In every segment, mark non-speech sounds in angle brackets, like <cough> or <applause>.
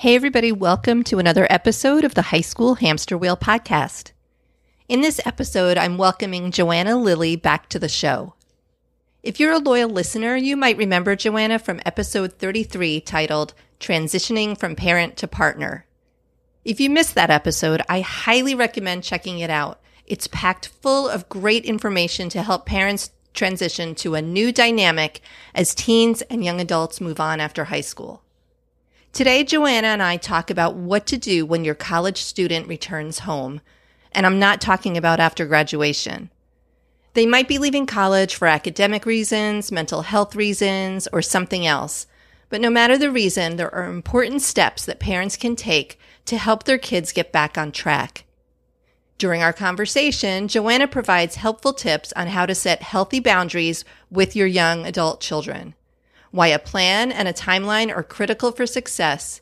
Hey, everybody, welcome to another episode of the High School Hamster Wheel Podcast. In this episode, I'm welcoming Joanna Lilly back to the show. If you're a loyal listener, you might remember Joanna from episode 33 titled Transitioning from Parent to Partner. If you missed that episode, I highly recommend checking it out. It's packed full of great information to help parents transition to a new dynamic as teens and young adults move on after high school. Today, Joanna and I talk about what to do when your college student returns home. And I'm not talking about after graduation. They might be leaving college for academic reasons, mental health reasons, or something else. But no matter the reason, there are important steps that parents can take to help their kids get back on track. During our conversation, Joanna provides helpful tips on how to set healthy boundaries with your young adult children why a plan and a timeline are critical for success,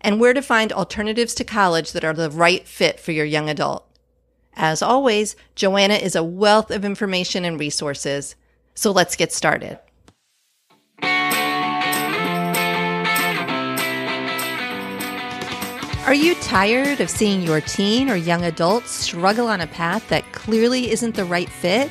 and where to find alternatives to college that are the right fit for your young adult. As always, Joanna is a wealth of information and resources. So let's get started. Are you tired of seeing your teen or young adult struggle on a path that clearly isn't the right fit?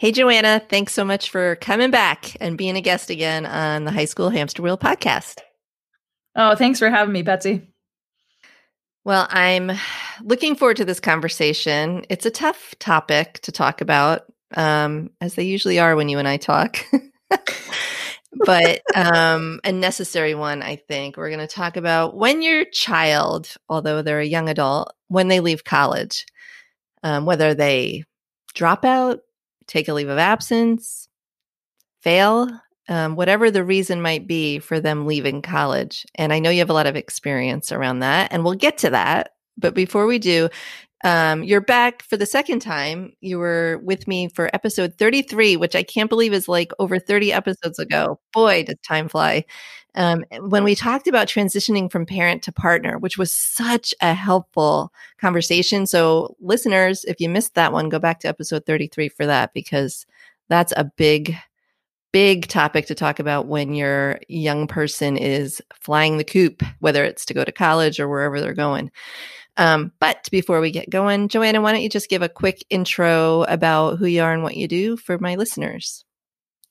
Hey, Joanna, thanks so much for coming back and being a guest again on the High School Hamster Wheel podcast. Oh, thanks for having me, Betsy. Well, I'm looking forward to this conversation. It's a tough topic to talk about, um, as they usually are when you and I talk, <laughs> but um, a necessary one, I think. We're going to talk about when your child, although they're a young adult, when they leave college, um, whether they drop out, take a leave of absence, fail, um, whatever the reason might be for them leaving college. And I know you have a lot of experience around that, and we'll get to that. But before we do, um, you're back for the second time. You were with me for episode 33, which I can't believe is like over 30 episodes ago. Boy, does time fly. Um, when we talked about transitioning from parent to partner, which was such a helpful conversation. So, listeners, if you missed that one, go back to episode 33 for that because that's a big, big topic to talk about when your young person is flying the coop, whether it's to go to college or wherever they're going. Um, but before we get going, Joanna, why don't you just give a quick intro about who you are and what you do for my listeners?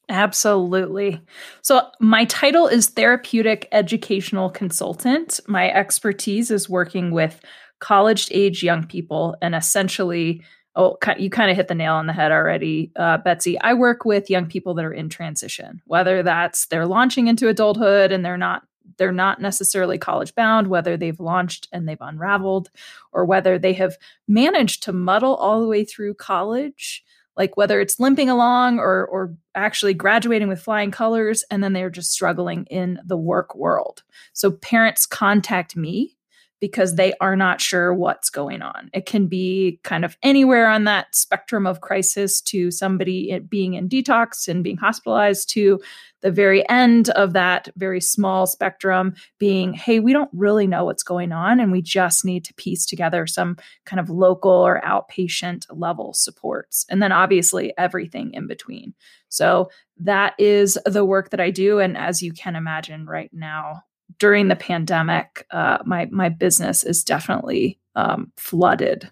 Absolutely. So, my title is Therapeutic Educational Consultant. My expertise is working with college age young people and essentially, oh, you kind of hit the nail on the head already, uh, Betsy. I work with young people that are in transition, whether that's they're launching into adulthood and they're not they're not necessarily college bound, whether they've launched and they've unraveled, or whether they have managed to muddle all the way through college like whether it's limping along or or actually graduating with flying colors and then they're just struggling in the work world. So parents contact me because they are not sure what's going on. It can be kind of anywhere on that spectrum of crisis to somebody being in detox and being hospitalized to the very end of that very small spectrum being, hey, we don't really know what's going on and we just need to piece together some kind of local or outpatient level supports. And then obviously everything in between. So that is the work that I do. And as you can imagine right now, during the pandemic, uh, my my business is definitely um, flooded.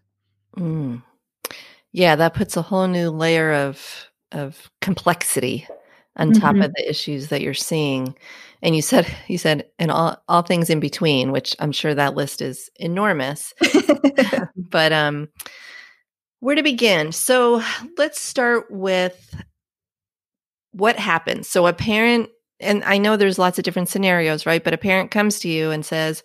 Mm. Yeah, that puts a whole new layer of of complexity on top mm-hmm. of the issues that you're seeing. And you said <laughs> you said and all all things in between, which I'm sure that list is enormous. <laughs> but um where to begin? So let's start with what happens. So a parent and I know there's lots of different scenarios, right? But a parent comes to you and says,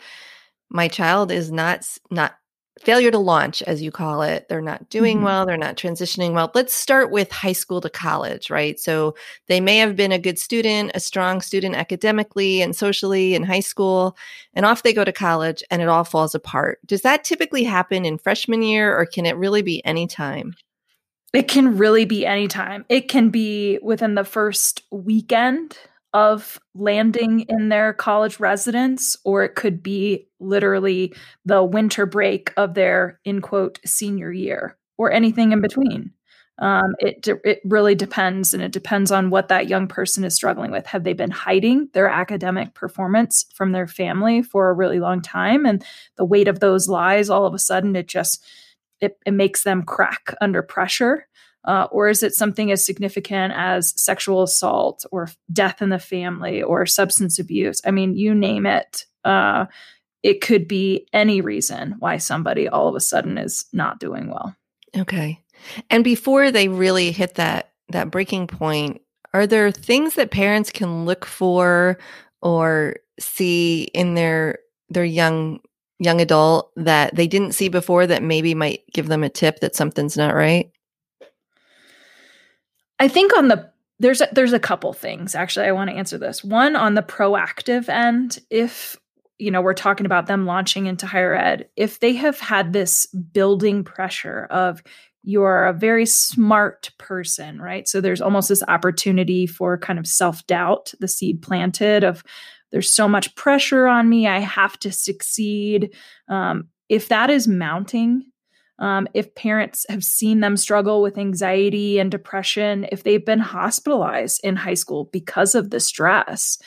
"My child is not not failure to launch, as you call it. They're not doing Mhm. well, they're not transitioning well. Let's start with high school to college, right? So they may have been a good student, a strong student academically and socially in high school, and off they go to college and it all falls apart. Does that typically happen in freshman year or can it really be any time? It can really be any time. It can be within the first weekend of landing in their college residence, or it could be literally the winter break of their in quote senior year, or anything in between. Um, it it really depends, and it depends on what that young person is struggling with. Have they been hiding their academic performance from their family for a really long time, and the weight of those lies all of a sudden it just it, it makes them crack under pressure? Uh, or is it something as significant as sexual assault or death in the family or substance abuse? I mean, you name it. Uh, it could be any reason why somebody all of a sudden is not doing well. Okay. And before they really hit that that breaking point, are there things that parents can look for or see in their their young young adult that they didn't see before that maybe might give them a tip that something's not right? I think on the there's a, there's a couple things actually I want to answer this. One on the proactive end, if you know we're talking about them launching into higher ed, if they have had this building pressure of you're a very smart person, right? So there's almost this opportunity for kind of self doubt, the seed planted of there's so much pressure on me, I have to succeed. Um, if that is mounting um, if parents have seen them struggle with anxiety and depression, if they've been hospitalized in high school because of the stress,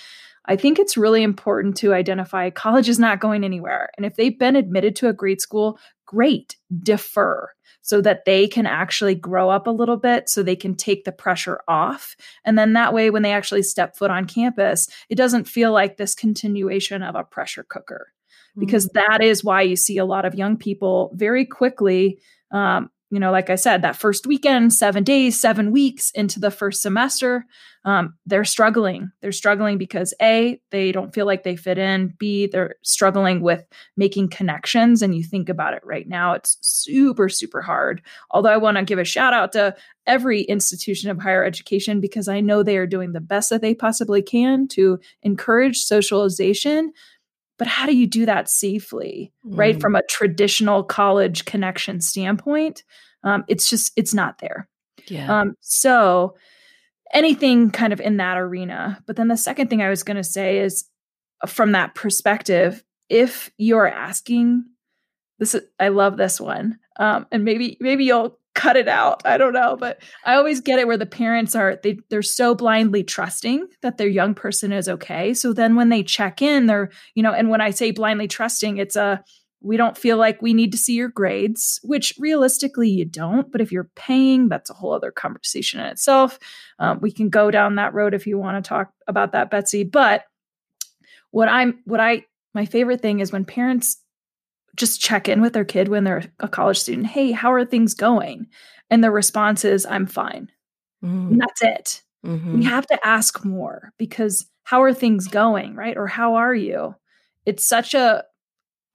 I think it's really important to identify college is not going anywhere. And if they've been admitted to a grade school, great, defer so that they can actually grow up a little bit so they can take the pressure off. And then that way, when they actually step foot on campus, it doesn't feel like this continuation of a pressure cooker because that is why you see a lot of young people very quickly um, you know like i said that first weekend seven days seven weeks into the first semester um, they're struggling. They're struggling because a they don't feel like they fit in. B they're struggling with making connections and you think about it right now it's super super hard. Although i want to give a shout out to every institution of higher education because i know they are doing the best that they possibly can to encourage socialization but how do you do that safely right Mm. from a traditional college connection standpoint um, it's just it's not there Yeah. um, so anything kind of in that arena but then the second thing i was going to say is uh, from that perspective if you're asking this is, i love this one um, and maybe maybe you'll cut it out. I don't know but i always get it where the parents are they they're so blindly trusting that their young person is okay. So then when they check in they're you know and when i say blindly trusting it's a we don't feel like we need to see your grades which realistically you don't but if you're paying that's a whole other conversation in itself. Um, we can go down that road if you want to talk about that betsy but what i'm what i my favorite thing is when parents just check in with their kid when they're a college student. Hey, how are things going? And the response is, I'm fine. Mm. And that's it. Mhm. We have to ask more because how are things going, right? Or how are you? It's such a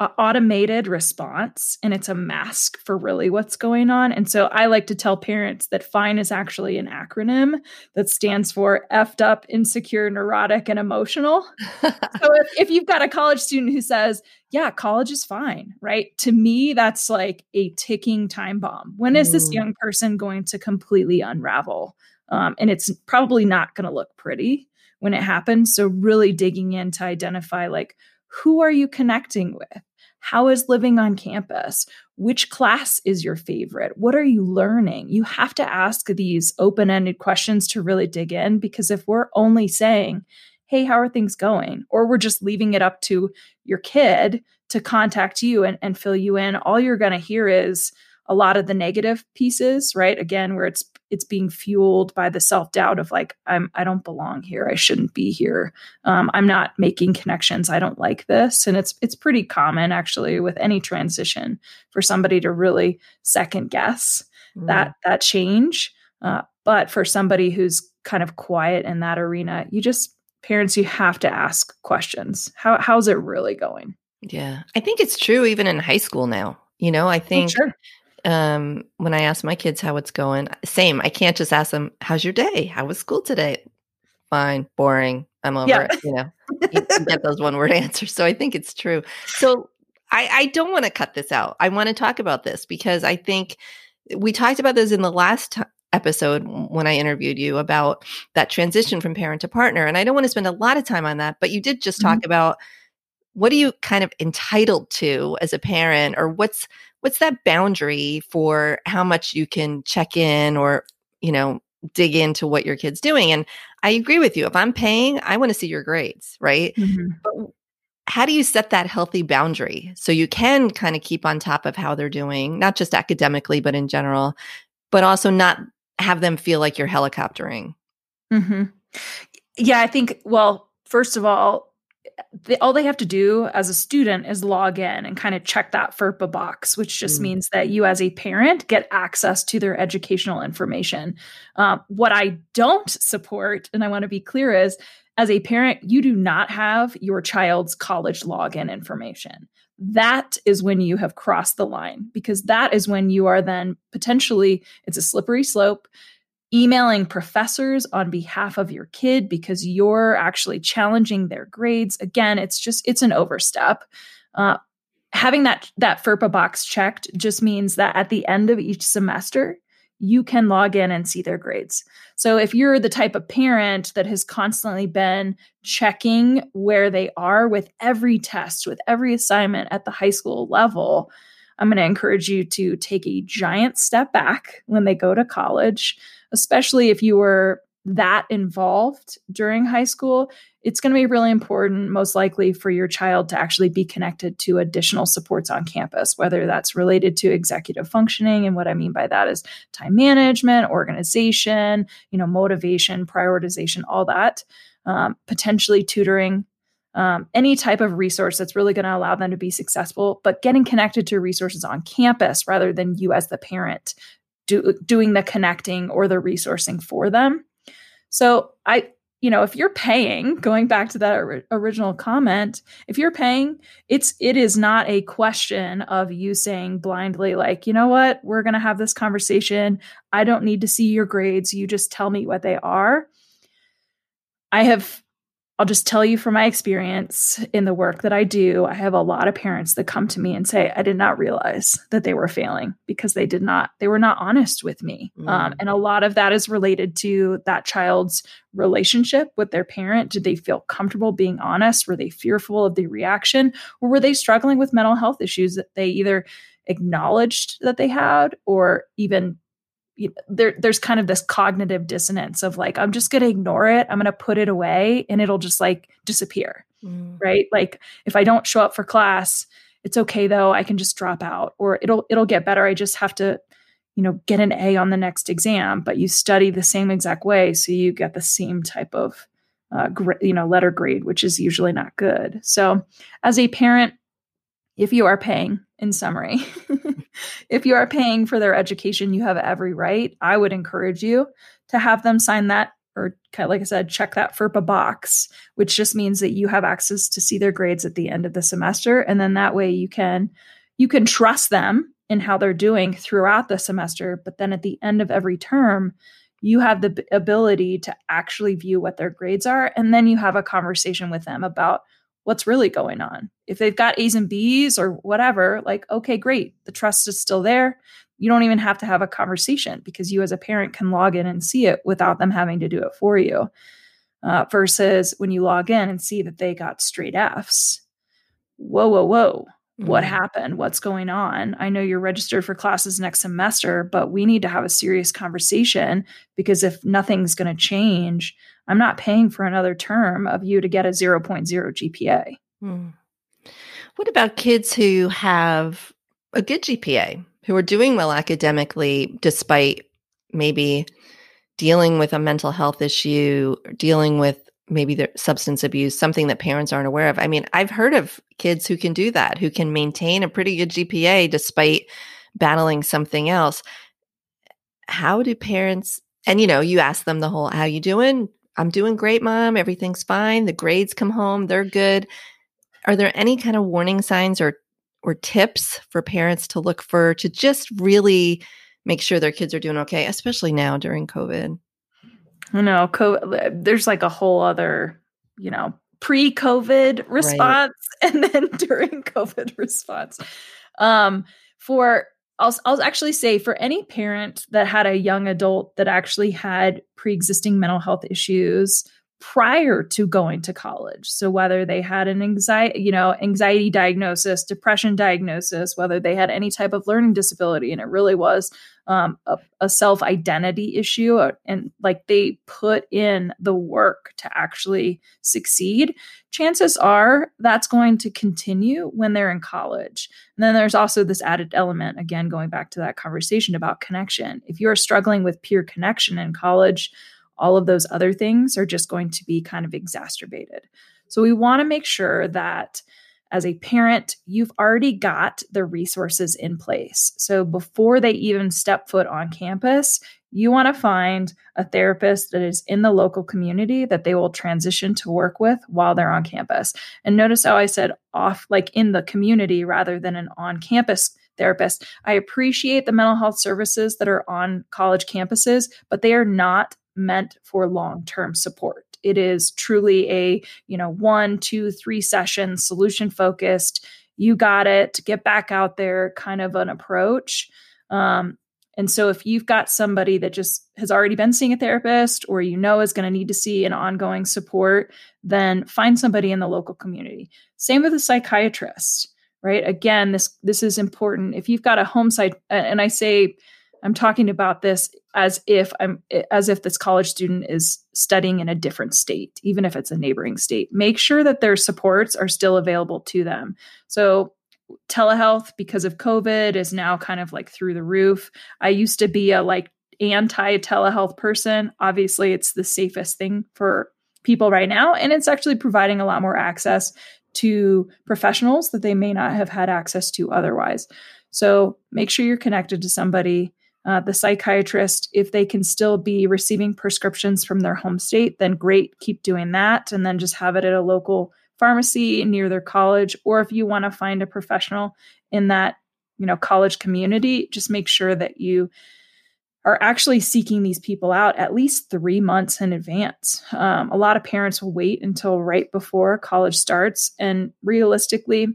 automated response and it's a mask for really what's going on. And so I like to tell parents that FINE is actually an acronym that stands for effed up, insecure, neurotic, and emotional. <laughs> So if, if you've got a college student who says yeah college is fine right? To me that's like a ticking time bomb. When is this young person going to completely unravel? Um, and it's probably not going to look pretty when it happens. So really digging in to identify like who are you connecting with how is living on campus which class is your favorite what are you learning you have to ask these open-ended questions to really dig in because if we're only saying hey, how are things going? Or we're just leaving it up to your kid to contact you and, and fill you in. All you're going to hear is a lot of the negative pieces, right? Again, where it's it's being fueled by the self doubt of like I'm I don't belong here, I shouldn't be here, um, I'm not making connections, I don't like this, and it's it's pretty common actually with any transition for somebody to really second guess Mm. that that change. Uh, but for somebody who's kind of quiet in that arena, you just parents you have to ask questions. How how's it really going? Yeah. I think it's true even in high school now. You know, I Oh, think sure. Um, when I ask my kids how it's going, same. I can't just ask them, "How's your day? How was school today?" Fine, boring. I'm over Yeah. it. You know, you, <laughs> you get those one word answers. So I think it's true. So I, I don't want to cut this out. I want to talk about this because I think we talked about this in the last t- episode when I interviewed you about that transition from parent to partner. And I don't want to spend a lot of time on that, but you did just talk about what are you kind of entitled to as a parent or what's what's that boundary for how much you can check in or you know dig into what your kid's doing? And i agree with you if i'm paying i want to see your grades right? Mhm. but how do you set that healthy boundary? So you can kind of keep on top of how they're doing not just academically but in general but also not have them feel like you're helicoptering. Hmm Yeah, I think, well, first of all, they, all they have to do as a student is log in and kind of check that FERPA box, which just Mm. means that you, as a parent, get access to their educational information. Um, what I don't support, and I want to be clear, is as a parent, you do not have your child's college login information. That is when you have crossed the line because that is when you are then potentially, it's a slippery slope emailing professors on behalf of your kid because you're actually challenging their grades. Again it's just it's an overstep. Uh, having that that ferpa box checked just means that at the end of each semester you can log in and see their grades. So if you're the type of parent that has constantly been checking where they are with every test with every assignment at the high school level i'm going to encourage you to take a giant step back when they go to college especially if you were that involved during high school, it's going to be really important, most likely, for your child to actually be connected to additional supports on campus, whether that's related to executive functioning. And what I mean by that is time management, organization, you know, motivation, prioritization, all that, um, potentially tutoring. Um, any type of resource that's really going to allow them to be successful, but getting connected to resources on campus rather than you as the parent do, doing the connecting or the resourcing for them. So I, you know, if you're paying, going back to that or- original comment, if you're paying, it's it is not a question of you saying blindly like, you know what, we're going to have this conversation. I don't need to see your grades. You just tell me what they are. I have I'll just tell you from my experience in the work that I do, I have a lot of parents that come to me and say, I did not realize that they were failing because they did not, they were not honest with me. Mm. Um, and a lot of that is related to that child's relationship with their parent. Did they feel comfortable being honest? Were they fearful of the reaction? Or were they struggling with mental health issues that they either acknowledged that they had or even there there's kind of this cognitive dissonance of like I'm just going to ignore it, I'm going to put it away and it'll just like disappear, Mm. right? Like if I don't show up for class, it's okay though, I can just drop out or it'll it'll get better. I just have to you know get an A on the next exam, but you study the same exact way so you get the same type of uh, gra- you know letter grade, which is usually not good. So as a parent if you are paying in summary <laughs> <laughs> if you are paying for their education you have every right i would encourage you to have them sign that or like i said check that ferpa box which just means that you have access to see their grades at the end of the semester. And then that way you can you can trust them in how they're doing throughout the semester. But then at the end of every term you have the ability to actually view what their grades are. And then you have a conversation with them about what's really going on. If they've got A's and B's or whatever, like, okay, great. The trust is still there. You don't even have to have a conversation because you as a parent can log in and see it without them having to do it for you. Uh, versus when you log in and see that they got straight F's. Whoa, whoa, whoa. What Mm. happened? What's going on? I know you're registered for classes next semester, but we need to have a serious conversation because if nothing's going to change, I'm not paying for another term of you to get a 0.0 GPA. Hmm. What about kids who have a good GPA, who are doing well academically, despite maybe dealing with a mental health issue, dealing with maybe their substance abuse, something that parents aren't aware of? I mean, I've heard of kids who can do that, who can maintain a pretty good GPA despite battling something else. How do parents, and you know, you ask them the whole, how you doing? I'm doing great, mom. Everything's fine. The grades come home. They're good are there any kind of warning signs or or tips for parents to look for to just really make sure their kids are doing okay, especially now during COVID? I know COVID, there's like a whole other, you know, pre-COVID response right. <laughs> and then during COVID response. Um, for I'll, I'll actually say for any parent that had a young adult that actually had pre-existing mental health issues prior to going to college. So whether they had an anxiety, you know, anxiety diagnosis, depression diagnosis, whether they had any type of learning disability, and it really was um, a, a self identity issue, uh, and like they put in the work to actually succeed, chances are that's going to continue when they're in college. And then there's also this added element, again, going back to that conversation about connection. If you're struggling with peer connection in college, all of those other things are just going to be kind of exacerbated. So we want to make sure that as a parent, you've already got the resources in place. So before they even step foot on campus, you want to find a therapist that is in the local community that they will transition to work with while they're on campus. And notice how I said off, like in the community rather than an on campus therapist. I appreciate the mental health services that are on college campuses, but they are not meant for long-term support. It is truly a, you know, one, two, three session solution focused. You got it. Get back out there kind of an approach. Um, and so if you've got somebody that just has already been seeing a therapist or you know is going to need to see an ongoing support, then find somebody in the local community. Same with a psychiatrist, right? Again, this this is important. If you've got a home site and I say I'm talking about this as if I'm as if this college student is studying in a different state, even if it's a neighboring state. Make sure that their supports are still available to them. So telehealth because of COVID is now kind of like through the roof. I used to be a like anti telehealth person. Obviously, it's the safest thing for people right now and it's actually providing a lot more access to professionals that they may not have had access to otherwise. So, make sure you're connected to somebody uh, the psychiatrist, if they can still be receiving prescriptions from their home state, then great, keep doing that. And then just have it at a local pharmacy near their college. Or if you want to find a professional in that, you know, college community, just make sure that you are actually seeking these people out at least three months in advance. Um, a lot of parents will wait until right before college starts. And realistically,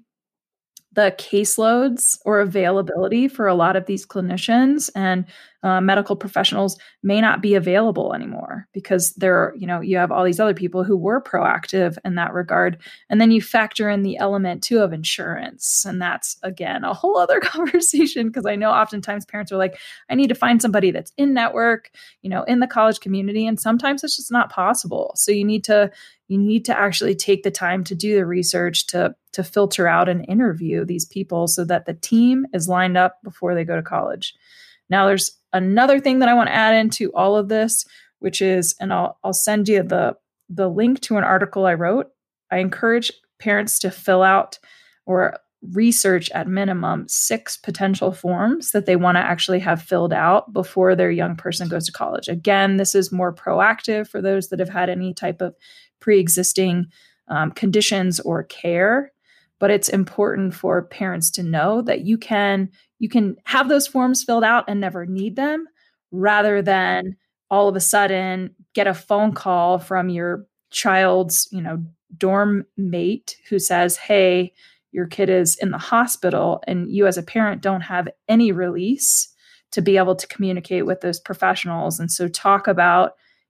the caseloads or availability for a lot of these clinicians and uh, medical professionals may not be available anymore because there you know you have all these other people who were proactive in that regard. And then you factor in the element too of insurance and that's again a whole other <laughs> conversation because i know oftentimes parents are like i need to find somebody that's in network you know in the college community and sometimes it's just not possible. So you need to you need to actually take the time to do the research to to filter out and interview these people so that the team is lined up before they go to college. Now there's another thing that I want to add into all of this, which is and I'll I'll send you the the link to an article I wrote. I encourage parents to fill out or research at minimum six potential forms that they want to actually have filled out before their young person goes to college. Again, this is more proactive for those that have had any type of pre existing um, conditions or care. But it's important for parents to know that you can you can have those forms filled out and never need them rather than all of a sudden get a phone call from your child's you know dorm mate who says hey your kid is in the hospital and you as a parent don't have any release to be able to communicate with those professionals and so talk about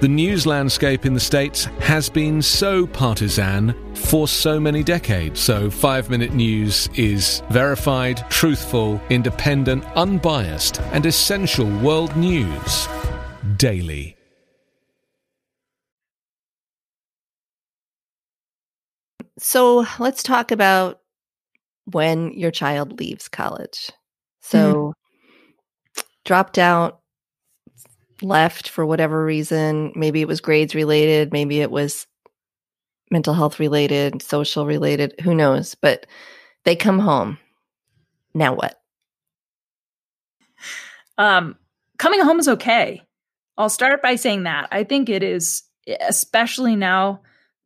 the news landscape in the States has been so partisan for so many decades. So, Five Minute News is verified, truthful, independent, unbiased, and essential world news daily. So, let's talk about when your child leaves college. So, mm-hmm. dropped out left for whatever reason. Maybe it was grades related, maybe it was mental health related, social related, who knows? But they come home. Now what? Um, coming home is okay. I'll start by saying that. I think it is, especially now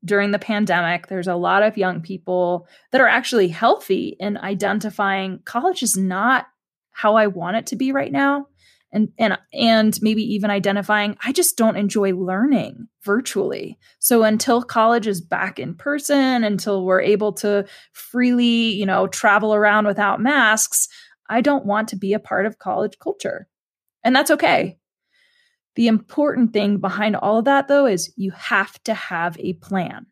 during the pandemic, there's a lot of young people that are actually healthy in identifying college is not how I want it to be right now and and and maybe even identifying I just don't enjoy learning virtually. So until college is back in person, until we're able to freely, you know, travel around without masks, I don't want to be a part of college culture. And that's okay. The important thing behind all of that though is you have to have a plan.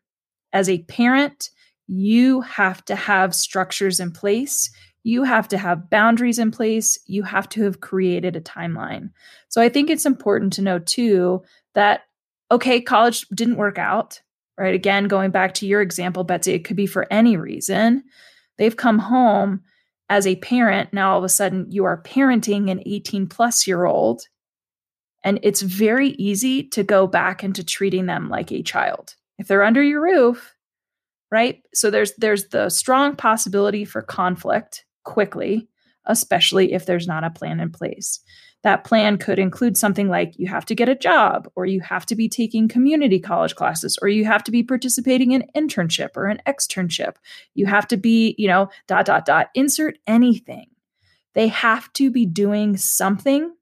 As a parent, you have to have structures in place you have to have boundaries in place. You have to have created a timeline. So I think it's important to know too that, okay, college didn't work out, right? Again, going back to your example, Betsy, it could be for any reason. They've come home as a parent. Now all of a sudden you are parenting an 18 plus year old. And it's very easy to go back into treating them like a child. If they're under your roof, right? So there's there's the strong possibility for conflict quickly, especially if there's not a plan in place. That plan could include something like you have to get a job, or you have to be taking community college classes, or you have to be participating in an internship or an externship. You have to be, you know, dot, dot, dot, insert anything. They have to be doing something.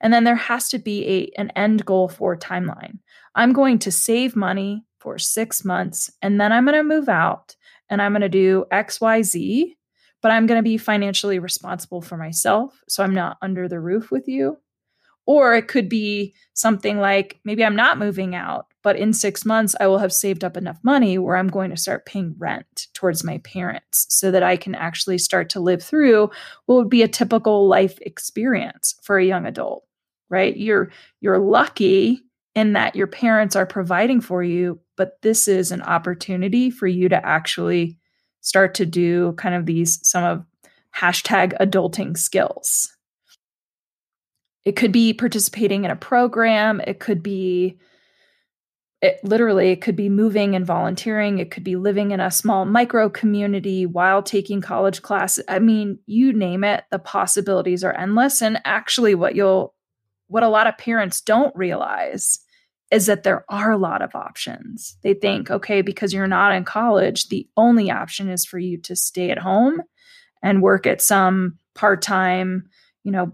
And then there has to be a, an end goal for timeline. I'm going to save money for six months, and then I'm going to move out and I'm going to do XYZ but I'm going to be financially responsible for myself. So I'm not under the roof with you. Or it could be something like maybe I'm not moving out, but in six months, I will have saved up enough money where I'm going to start paying rent towards my parents so that I can actually start to live through what would be a typical life experience for a young adult, right? You're, you're lucky in that your parents are providing for you, but this is an opportunity for you to actually start to do kind of these some of hashtag adulting skills. It could be participating in a program, it could be it literally it could be moving and volunteering. It could be living in a small micro community while taking college classes i mean you name it the possibilities are endless. And actually what you'll what a lot of parents don't realize is that there are a lot of options. They think, okay, because you're not in college, the only option is for you to stay at home and work at some part time, you know,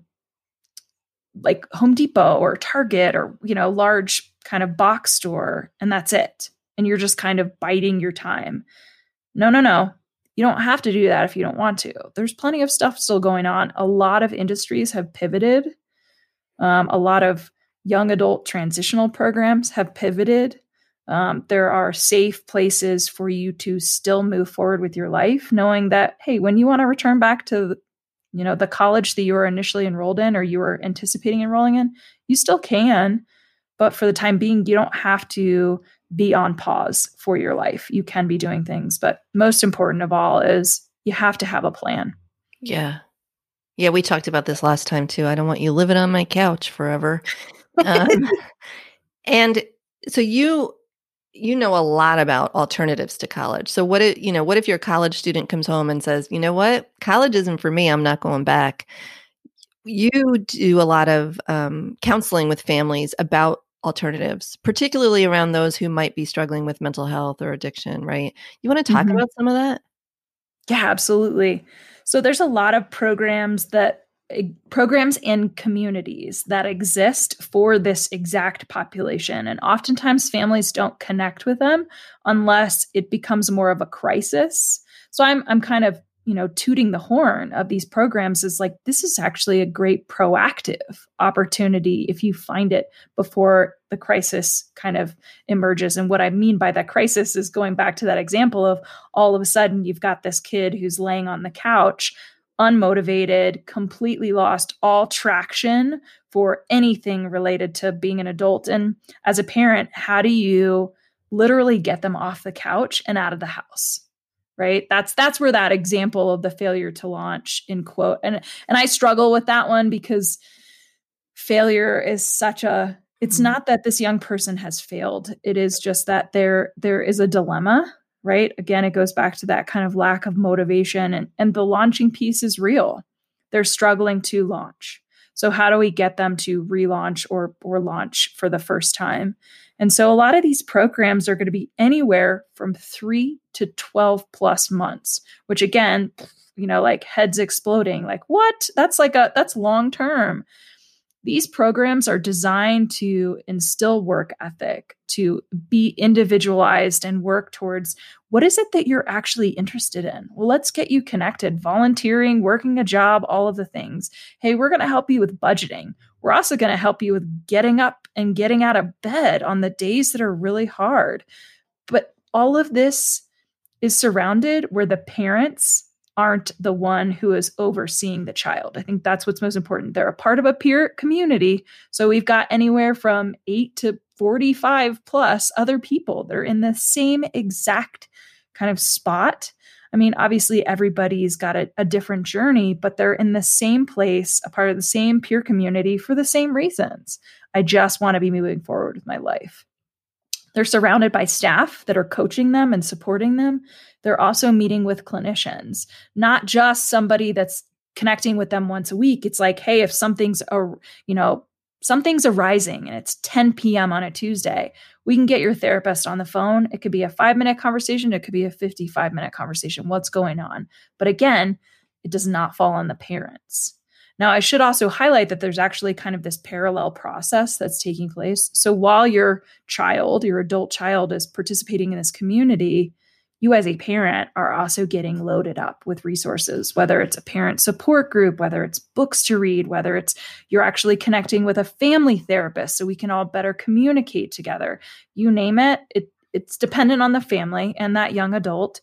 like Home Depot or Target or, you know, large kind of box store, and that's it. And you're just kind of biding your time. No, no, no. You don't have to do that if you don't want to. There's plenty of stuff still going on. A lot of industries have pivoted. Um, a lot of young adult transitional programs have pivoted. Um, there are safe places for you to still move forward with your life, knowing that hey, when you want to return back to you know the college that you were initially enrolled in or you were anticipating enrolling in, you still can. But for the time being, you don't have to be on pause for your life. You can be doing things, but most important of all is you have to have a plan. Yeah. Yeah, we talked about this last time too. I don't want you living on my couch forever um, <laughs> and so you you know a lot about alternatives to college. So what if, you know, what if your college student comes home and says, "You know what? College isn't for me. I'm not going back." You do a lot of um, counseling with families about alternatives, particularly around those who might be struggling with mental health or addiction, right? You want to talk mm-hmm. about some of that? Yeah, absolutely. So there's a lot of programs that programs and communities that exist for this exact population. And oftentimes families don't connect with them unless it becomes more of a crisis. So I'm I'm kind of, you know, tooting the horn of these programs is like this is actually a great proactive opportunity if you find it before the crisis kind of emerges. And what I mean by that crisis is going back to that example of all of a sudden you've got this kid who's laying on the couch unmotivated, completely lost all traction for anything related to being an adult. And as a parent, how do you literally get them off the couch and out of the house? Right? That's that's where that example of the failure to launch in quote. And and I struggle with that one because failure is such a it's mm-hmm. not that this young person has failed it is just that there there is a dilemma right? Again it goes back to that kind of lack of motivation and and the launching piece is real. They're struggling to launch. So how do we get them to relaunch or or launch for the first time? And so a lot of these programs are going to be anywhere from 3 to 12 plus months which again you know like heads exploding like what? That's like a that's long term these programs are designed to instill work ethic, to be individualized and work towards what is it that you're actually interested in? Well, let's get you connected, volunteering, working a job, all of the things. Hey, we're going to help you with budgeting. We're also going to help you with getting up and getting out of bed on the days that are really hard. But all of this is surrounded where the parents aren't the one who is overseeing the child. I think that's what's most important. They're a part of a peer community. So we've got anywhere from 8 to 45 plus other people. They're in the same exact kind of spot. I mean, obviously, everybody's got a, a, different journey, but they're in the same place, a part of the same peer community for the same reasons. I just want to be moving forward with my life. They're surrounded by staff that are coaching them and supporting them. They're also meeting with clinicians, not just somebody that's connecting with them once a week. It's like, hey, if something's a, you know, something's arising and it's 10 p.m. on a Tuesday, we can get your therapist on the phone. It could be a 5-minute conversation, it could be a 55-minute conversation. What's going on? But again, it does not fall on the parents. Now, I should also highlight that there's actually kind of this parallel process that's taking place. So while your child, your adult child, is participating in this community, you as a parent are also getting loaded up with resources, whether it's a parent support group, whether it's books to read, whether it's you're actually connecting with a family therapist so we can all better communicate together. You name it, it it's dependent on the family and that young adult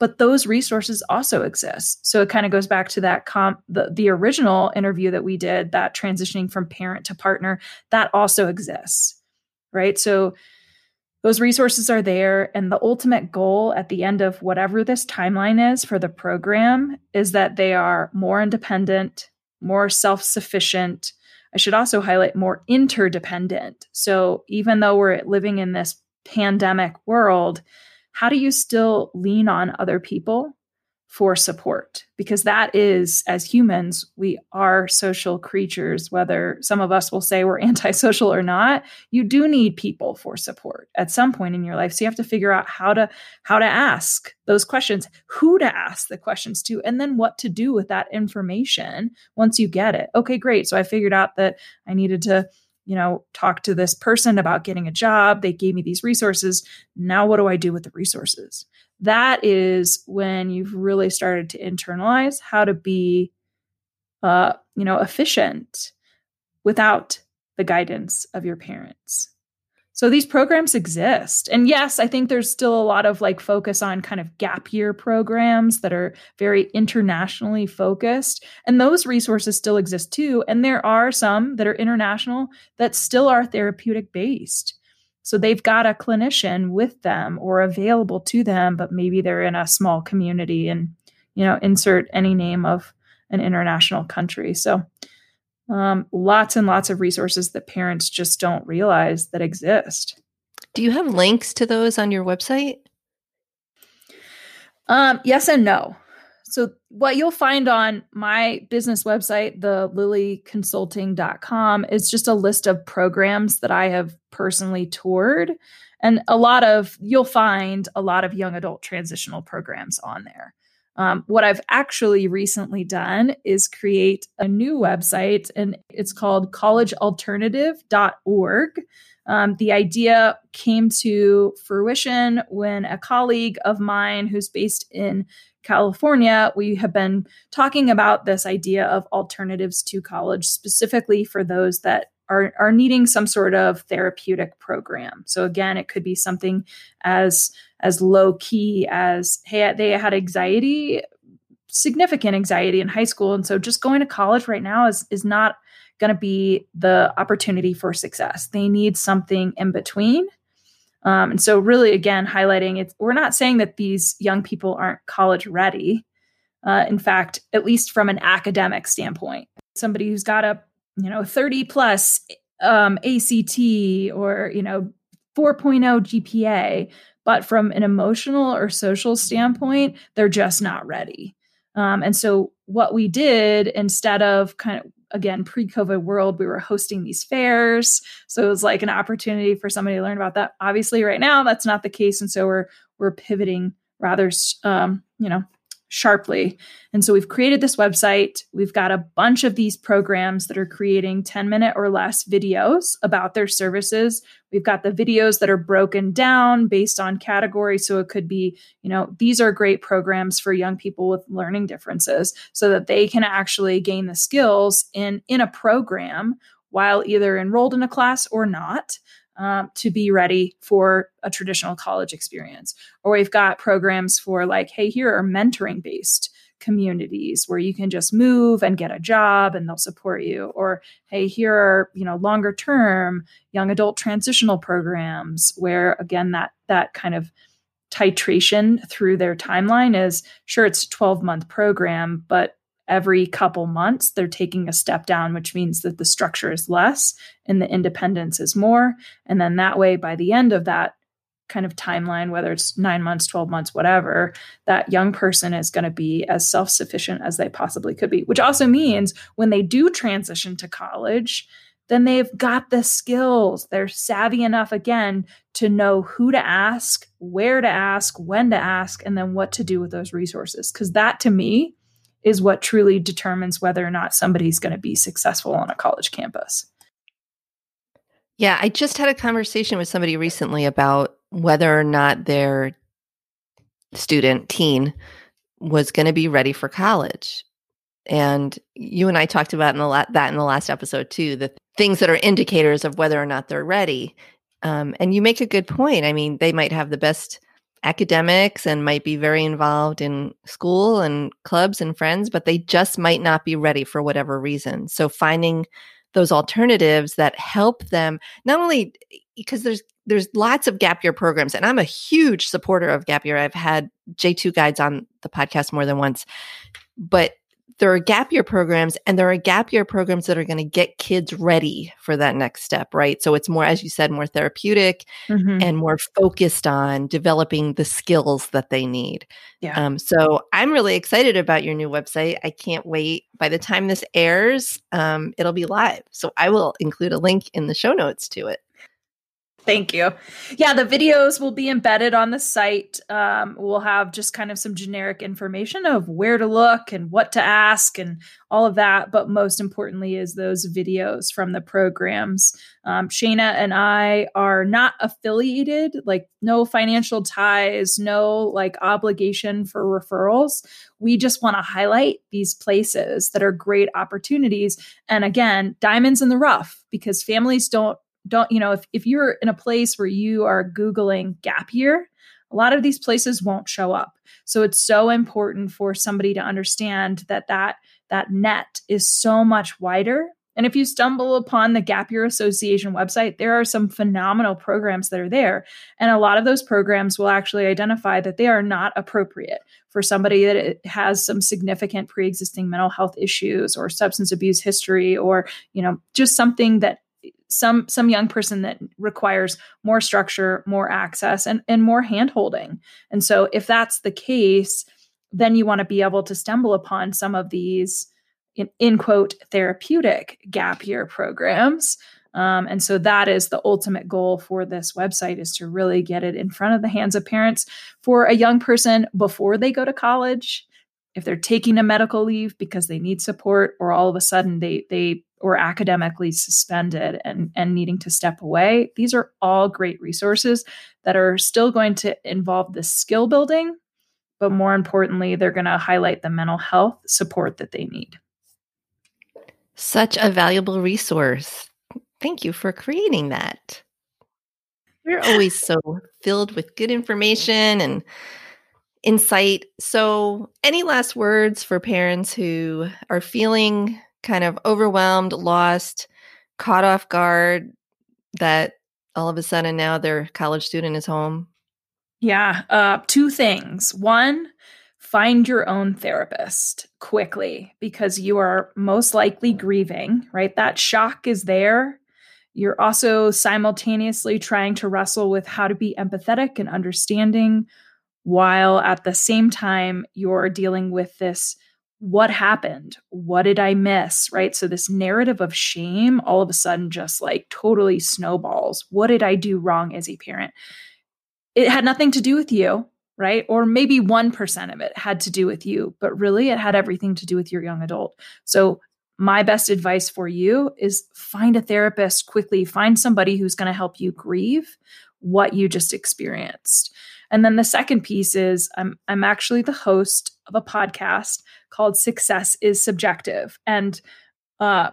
but those resources also exist so it kind of goes back to that comp the, the original interview that we did that transitioning from parent to partner that also exists right so those resources are there and the ultimate goal at the end of whatever this timeline is for the program is that they are more independent more self-sufficient. I should also highlight more interdependent. So even though we're living in this pandemic world how do you still lean on other people for support? Because that is, as humans, we are social creatures, whether some of us will say we're <laughs> antisocial or not. You do need people for support at some point in your life. So you have to figure out how to how to ask those questions, who to ask the questions to, and then what to do with that information once you get it. Okay, great. So I figured out that I needed to you know, talk to this person about getting a job. They gave me these resources. Now, what do I do with the resources? That is when you've really started to internalize how to be, uh, you know, efficient without the guidance of your parents. So these programs exist. And yes, I think there's still a lot of like focus on kind of gap year programs that are very internationally focused. And those resources still exist too. And there are some that are international that still are therapeutic based. So they've got a clinician with them or available to them, but maybe they're in a small community and, you know, insert any name of an international country. So um, lots and lots of resources that parents just don't realize that exist. Do you have links to those on your website? Um, yes and no. So, what you'll find on my business website, the lillyconsulting.com, is just a list of programs that I have personally toured. And a lot of, you'll find a lot of young adult transitional programs on there. Um, what I've actually recently done is create a new website, and it's called collegealternative.org. Um, the idea came to fruition when a colleague of mine who's based in California, we have been talking about this idea of alternatives to college, specifically for those that are, are needing some sort of therapeutic program. So again, it could be something as as low key as hey, they had anxiety, significant anxiety in high school, and so just going to college right now is is not going to be the opportunity for success. They need something in between. Um, and so, really, again, highlighting it, we're not saying that these young people aren't college ready. Uh, in fact, at least from an academic standpoint, somebody who's got a you know 30 plus um, ACT or you know 4.0 GPA, but from an emotional or social standpoint, they're just not ready. Um, and so what we did instead of kind of again pre-covid world we were hosting these fairs. So it was like an opportunity for somebody to learn about that. Obviously right now that's not the case. And so we're we're pivoting rather um, you know sharply. And so we've created this website. We've got a bunch of these programs that are creating 10 minute or less videos about their services. We've got the videos that are broken down based on category. So it could be, you know, these are great programs for young people with learning differences so that they can actually gain the skills in, in a program while either enrolled in a class or not um, to be ready for a traditional college experience. Or we've got programs for like, hey, here are mentoring based communities where you can just move and get a job and they'll support you or hey here are you know longer term young adult transitional programs where again that that kind of titration through their timeline is sure it's a 12 month program but every couple months they're taking a step down which means that the structure is less and the independence is more. And then that way by the end of that kind of timeline whether it's 9 months 12 months whatever that young person is going to be as self-sufficient as they possibly could be which also means when they do transition to college then they've got the skills. They're savvy enough again to know who to ask where to ask when to ask and then what to do with those resources. Because that to me is what truly determines whether or not somebody's going to be successful on a college campus. Yeah, I just had a conversation with somebody recently about whether or not their student, teen, was going to be ready for college. And you and I talked about in the la- that in the last episode too, the things that are indicators of whether or not they're ready. Um, and you make a good point. I mean, they might have the best academics and might be very involved in school and clubs and friends, but they just might not be ready for whatever reason. So finding those alternatives that help them not only because there's there's lots of gap year programs and I'm a huge supporter of gap year. I've had J2 guides on the podcast more than once. But there are gap year programs and there are gap year programs that are going to get kids ready for that next step, right? So it's more, as you said, more therapeutic mm-hmm. and more focused on developing the skills that they need. Yeah. Um, so I'm really excited about your new website. I can't wait. By the time this airs, um, it'll be live. So I will include a link in the show notes to it. Thank you. Yeah, the videos will be embedded on the site. Um, we'll have just kind of some generic information of where to look and what to ask and all of that. But most importantly, is those videos from the programs. Um, Shana and I are not affiliated, like no financial ties, no like obligation for referrals. We just want to highlight these places that are great opportunities. And again, diamonds in the rough because families don't don't you know if, if you're in a place where you are googling gap year a lot of these places won't show up so it's so important for somebody to understand that that that net is so much wider and if you stumble upon the Gap Year Association website, there are some phenomenal programs that are there. And a lot of those programs will actually identify that they are not appropriate for somebody that has some significant pre-existing mental health issues or substance abuse history or, you know, just something that some some young person that requires more structure more access and and more hand holding and so if that's the case then you want to be able to stumble upon some of these in, in quote therapeutic gap year programs. Um, and so that is the ultimate goal for this website is to really get it in front of the hands of parents. For a young person before they go to college if they're taking a medical leave because they need support or all of a sudden they they or academically suspended and, and needing to step away. These are all great resources that are still going to involve the skill building, but more importantly, they're going to highlight the mental health support that they need. Such a valuable resource. Thank you for creating that. We're always so filled with good information and insight. So, any last words for parents who are feeling kind of overwhelmed, lost, caught off guard that all of a sudden now their college student is home? Yeah, uh, two things. One, find your own therapist quickly because you are most likely grieving, right? That shock is there. You're also simultaneously trying to wrestle with how to be empathetic and understanding, while at the same time, you're dealing with this what happened? What did I miss? Right. So, this narrative of shame all of a sudden just like totally snowballs. What did I do wrong as a parent? It had nothing to do with you right? Or maybe 1% of it had to do with you, but really it had everything to do with your young adult. So, my best advice for you is find a therapist quickly, find somebody who's going to help you grieve what you just experienced. And then the second piece is I'm I'm actually the host of a podcast called Success is Subjective and uh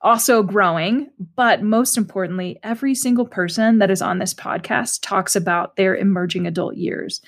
also growing, but most importantly, every single person that is on this podcast talks about their emerging adult years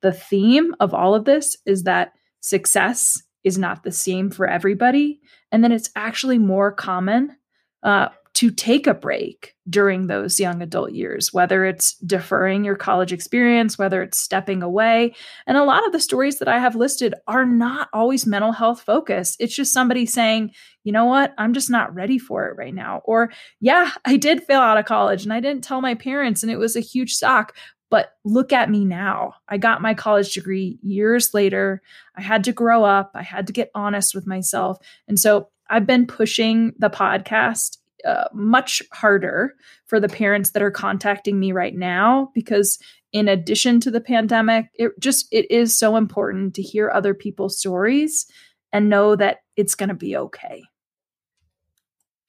the theme of all of this is that success is not the same for everybody. And then it's actually more common uh, to take a break during those young adult years, whether it's deferring your college experience, whether it's stepping away. And a lot of the stories that I have listed are not always mental health focused. It's just somebody saying, you know what, I'm just not ready for it right now. Or, yeah, I did fail out of college and I didn't tell my parents and it was a huge shock, but look at me now. I got my college degree years later. I had to grow up, I had to get honest with myself. And so I've been pushing the podcast uh, much harder for the parents that are contacting me right now because in addition to the pandemic it just it is so important to hear other people's stories and know that it's going to be okay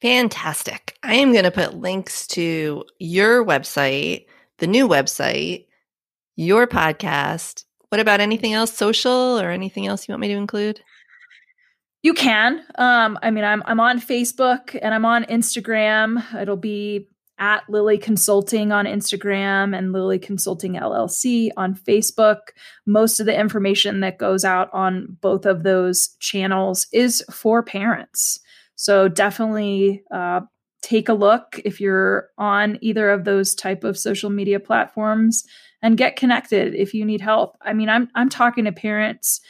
fantastic i am going to put links to your website the new website, your podcast. What about anything else social or anything else you want me to include? You can. Um, I mean, I'm I'm on Facebook and I'm on Instagram. It'll be at Lilly Consulting on Instagram and Lilly Consulting LLC on Facebook. Most of the information that goes out on both of those channels is for parents. So definitely uh, take a look if you're on either of those type of social media platforms and get connected if you need help. I mean, I'm I'm talking to parents.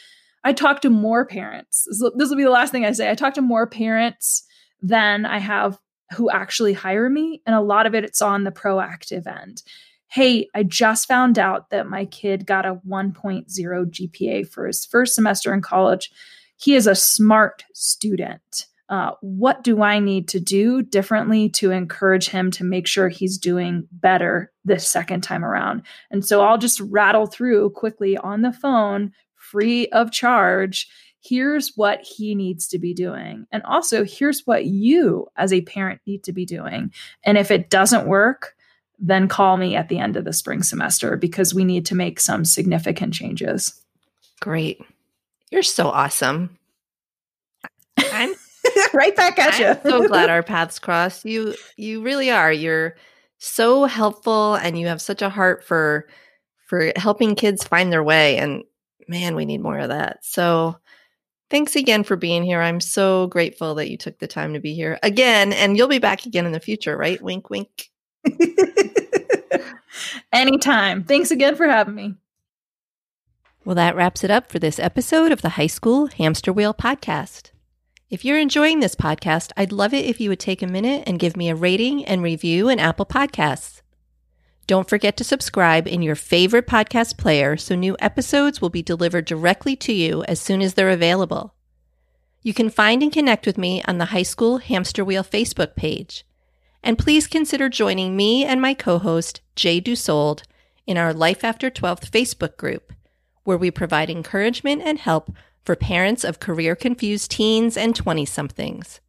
I talk to more parents. This will be the last thing I say. I talk to more parents than I have who actually hire me, and a lot of it it's on the proactive end. Hey, I just found out that my kid got a 1.0 GPA for his first semester in college. He is a smart student uh, what do I need to do differently to encourage him to make sure he's doing better this second time around? And so I'll just rattle through quickly on the phone, free of charge. Here's what he needs to be doing. And also, here's what you as a parent need to be doing. And if it doesn't work, then call me at the end of the spring semester because we need to make some significant changes. Great. You're so awesome. I'm <laughs> <laughs> right back at you. I'm so glad our <laughs> paths crossed. You you really are. You're so helpful and you have such a heart for for helping kids find their way and man, we need more of that. So thanks again for being here. I'm so grateful that you took the time to be here again and you'll be back again in the future, right? Wink wink. <laughs> Anytime. Thanks again for having me. Well, that wraps it up for this episode of the High School Hamster Wheel podcast. If you're enjoying this podcast, I'd love it if you would take a minute and give me a rating and review in Apple Podcasts. Don't forget to subscribe in your favorite podcast player so new episodes will be delivered directly to you as soon as they're available. You can find and connect with me on the High School Hamster Wheel Facebook page. And please consider joining me and my co host, Jay Dusold, in our Life After 12th Facebook group, where we provide encouragement and help for parents of career confused teens and 20 somethings.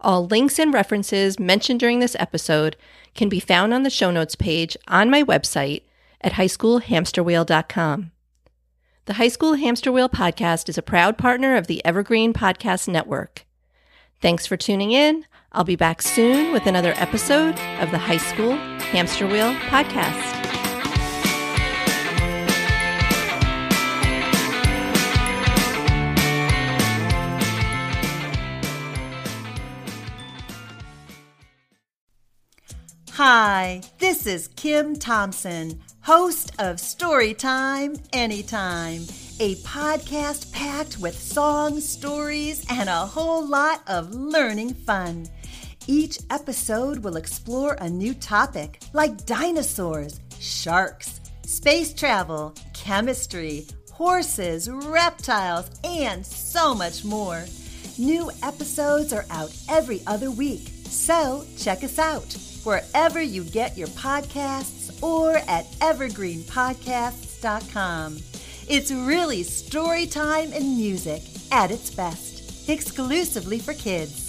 All links and references mentioned during this episode can be found on the show notes page on my website at highschoolhamsterwheel.com. The High School Hamster Wheel podcast is a proud partner of the Evergreen Podcast Network. Thanks for tuning in. I'll be back soon with another episode of the High School Hamster Wheel podcast. Hi, this is Kim Thompson, host of Storytime Anytime. a podcast packed with songs, stories, and a whole lot of learning fun. Each episode will explore a new topic like dinosaurs, sharks, space travel, chemistry, horses, reptiles, and so much more. New episodes are out every other week, so check us out wherever you get your podcasts or at evergreenpodcasts.com. It's really story time and music at its best, exclusively for kids.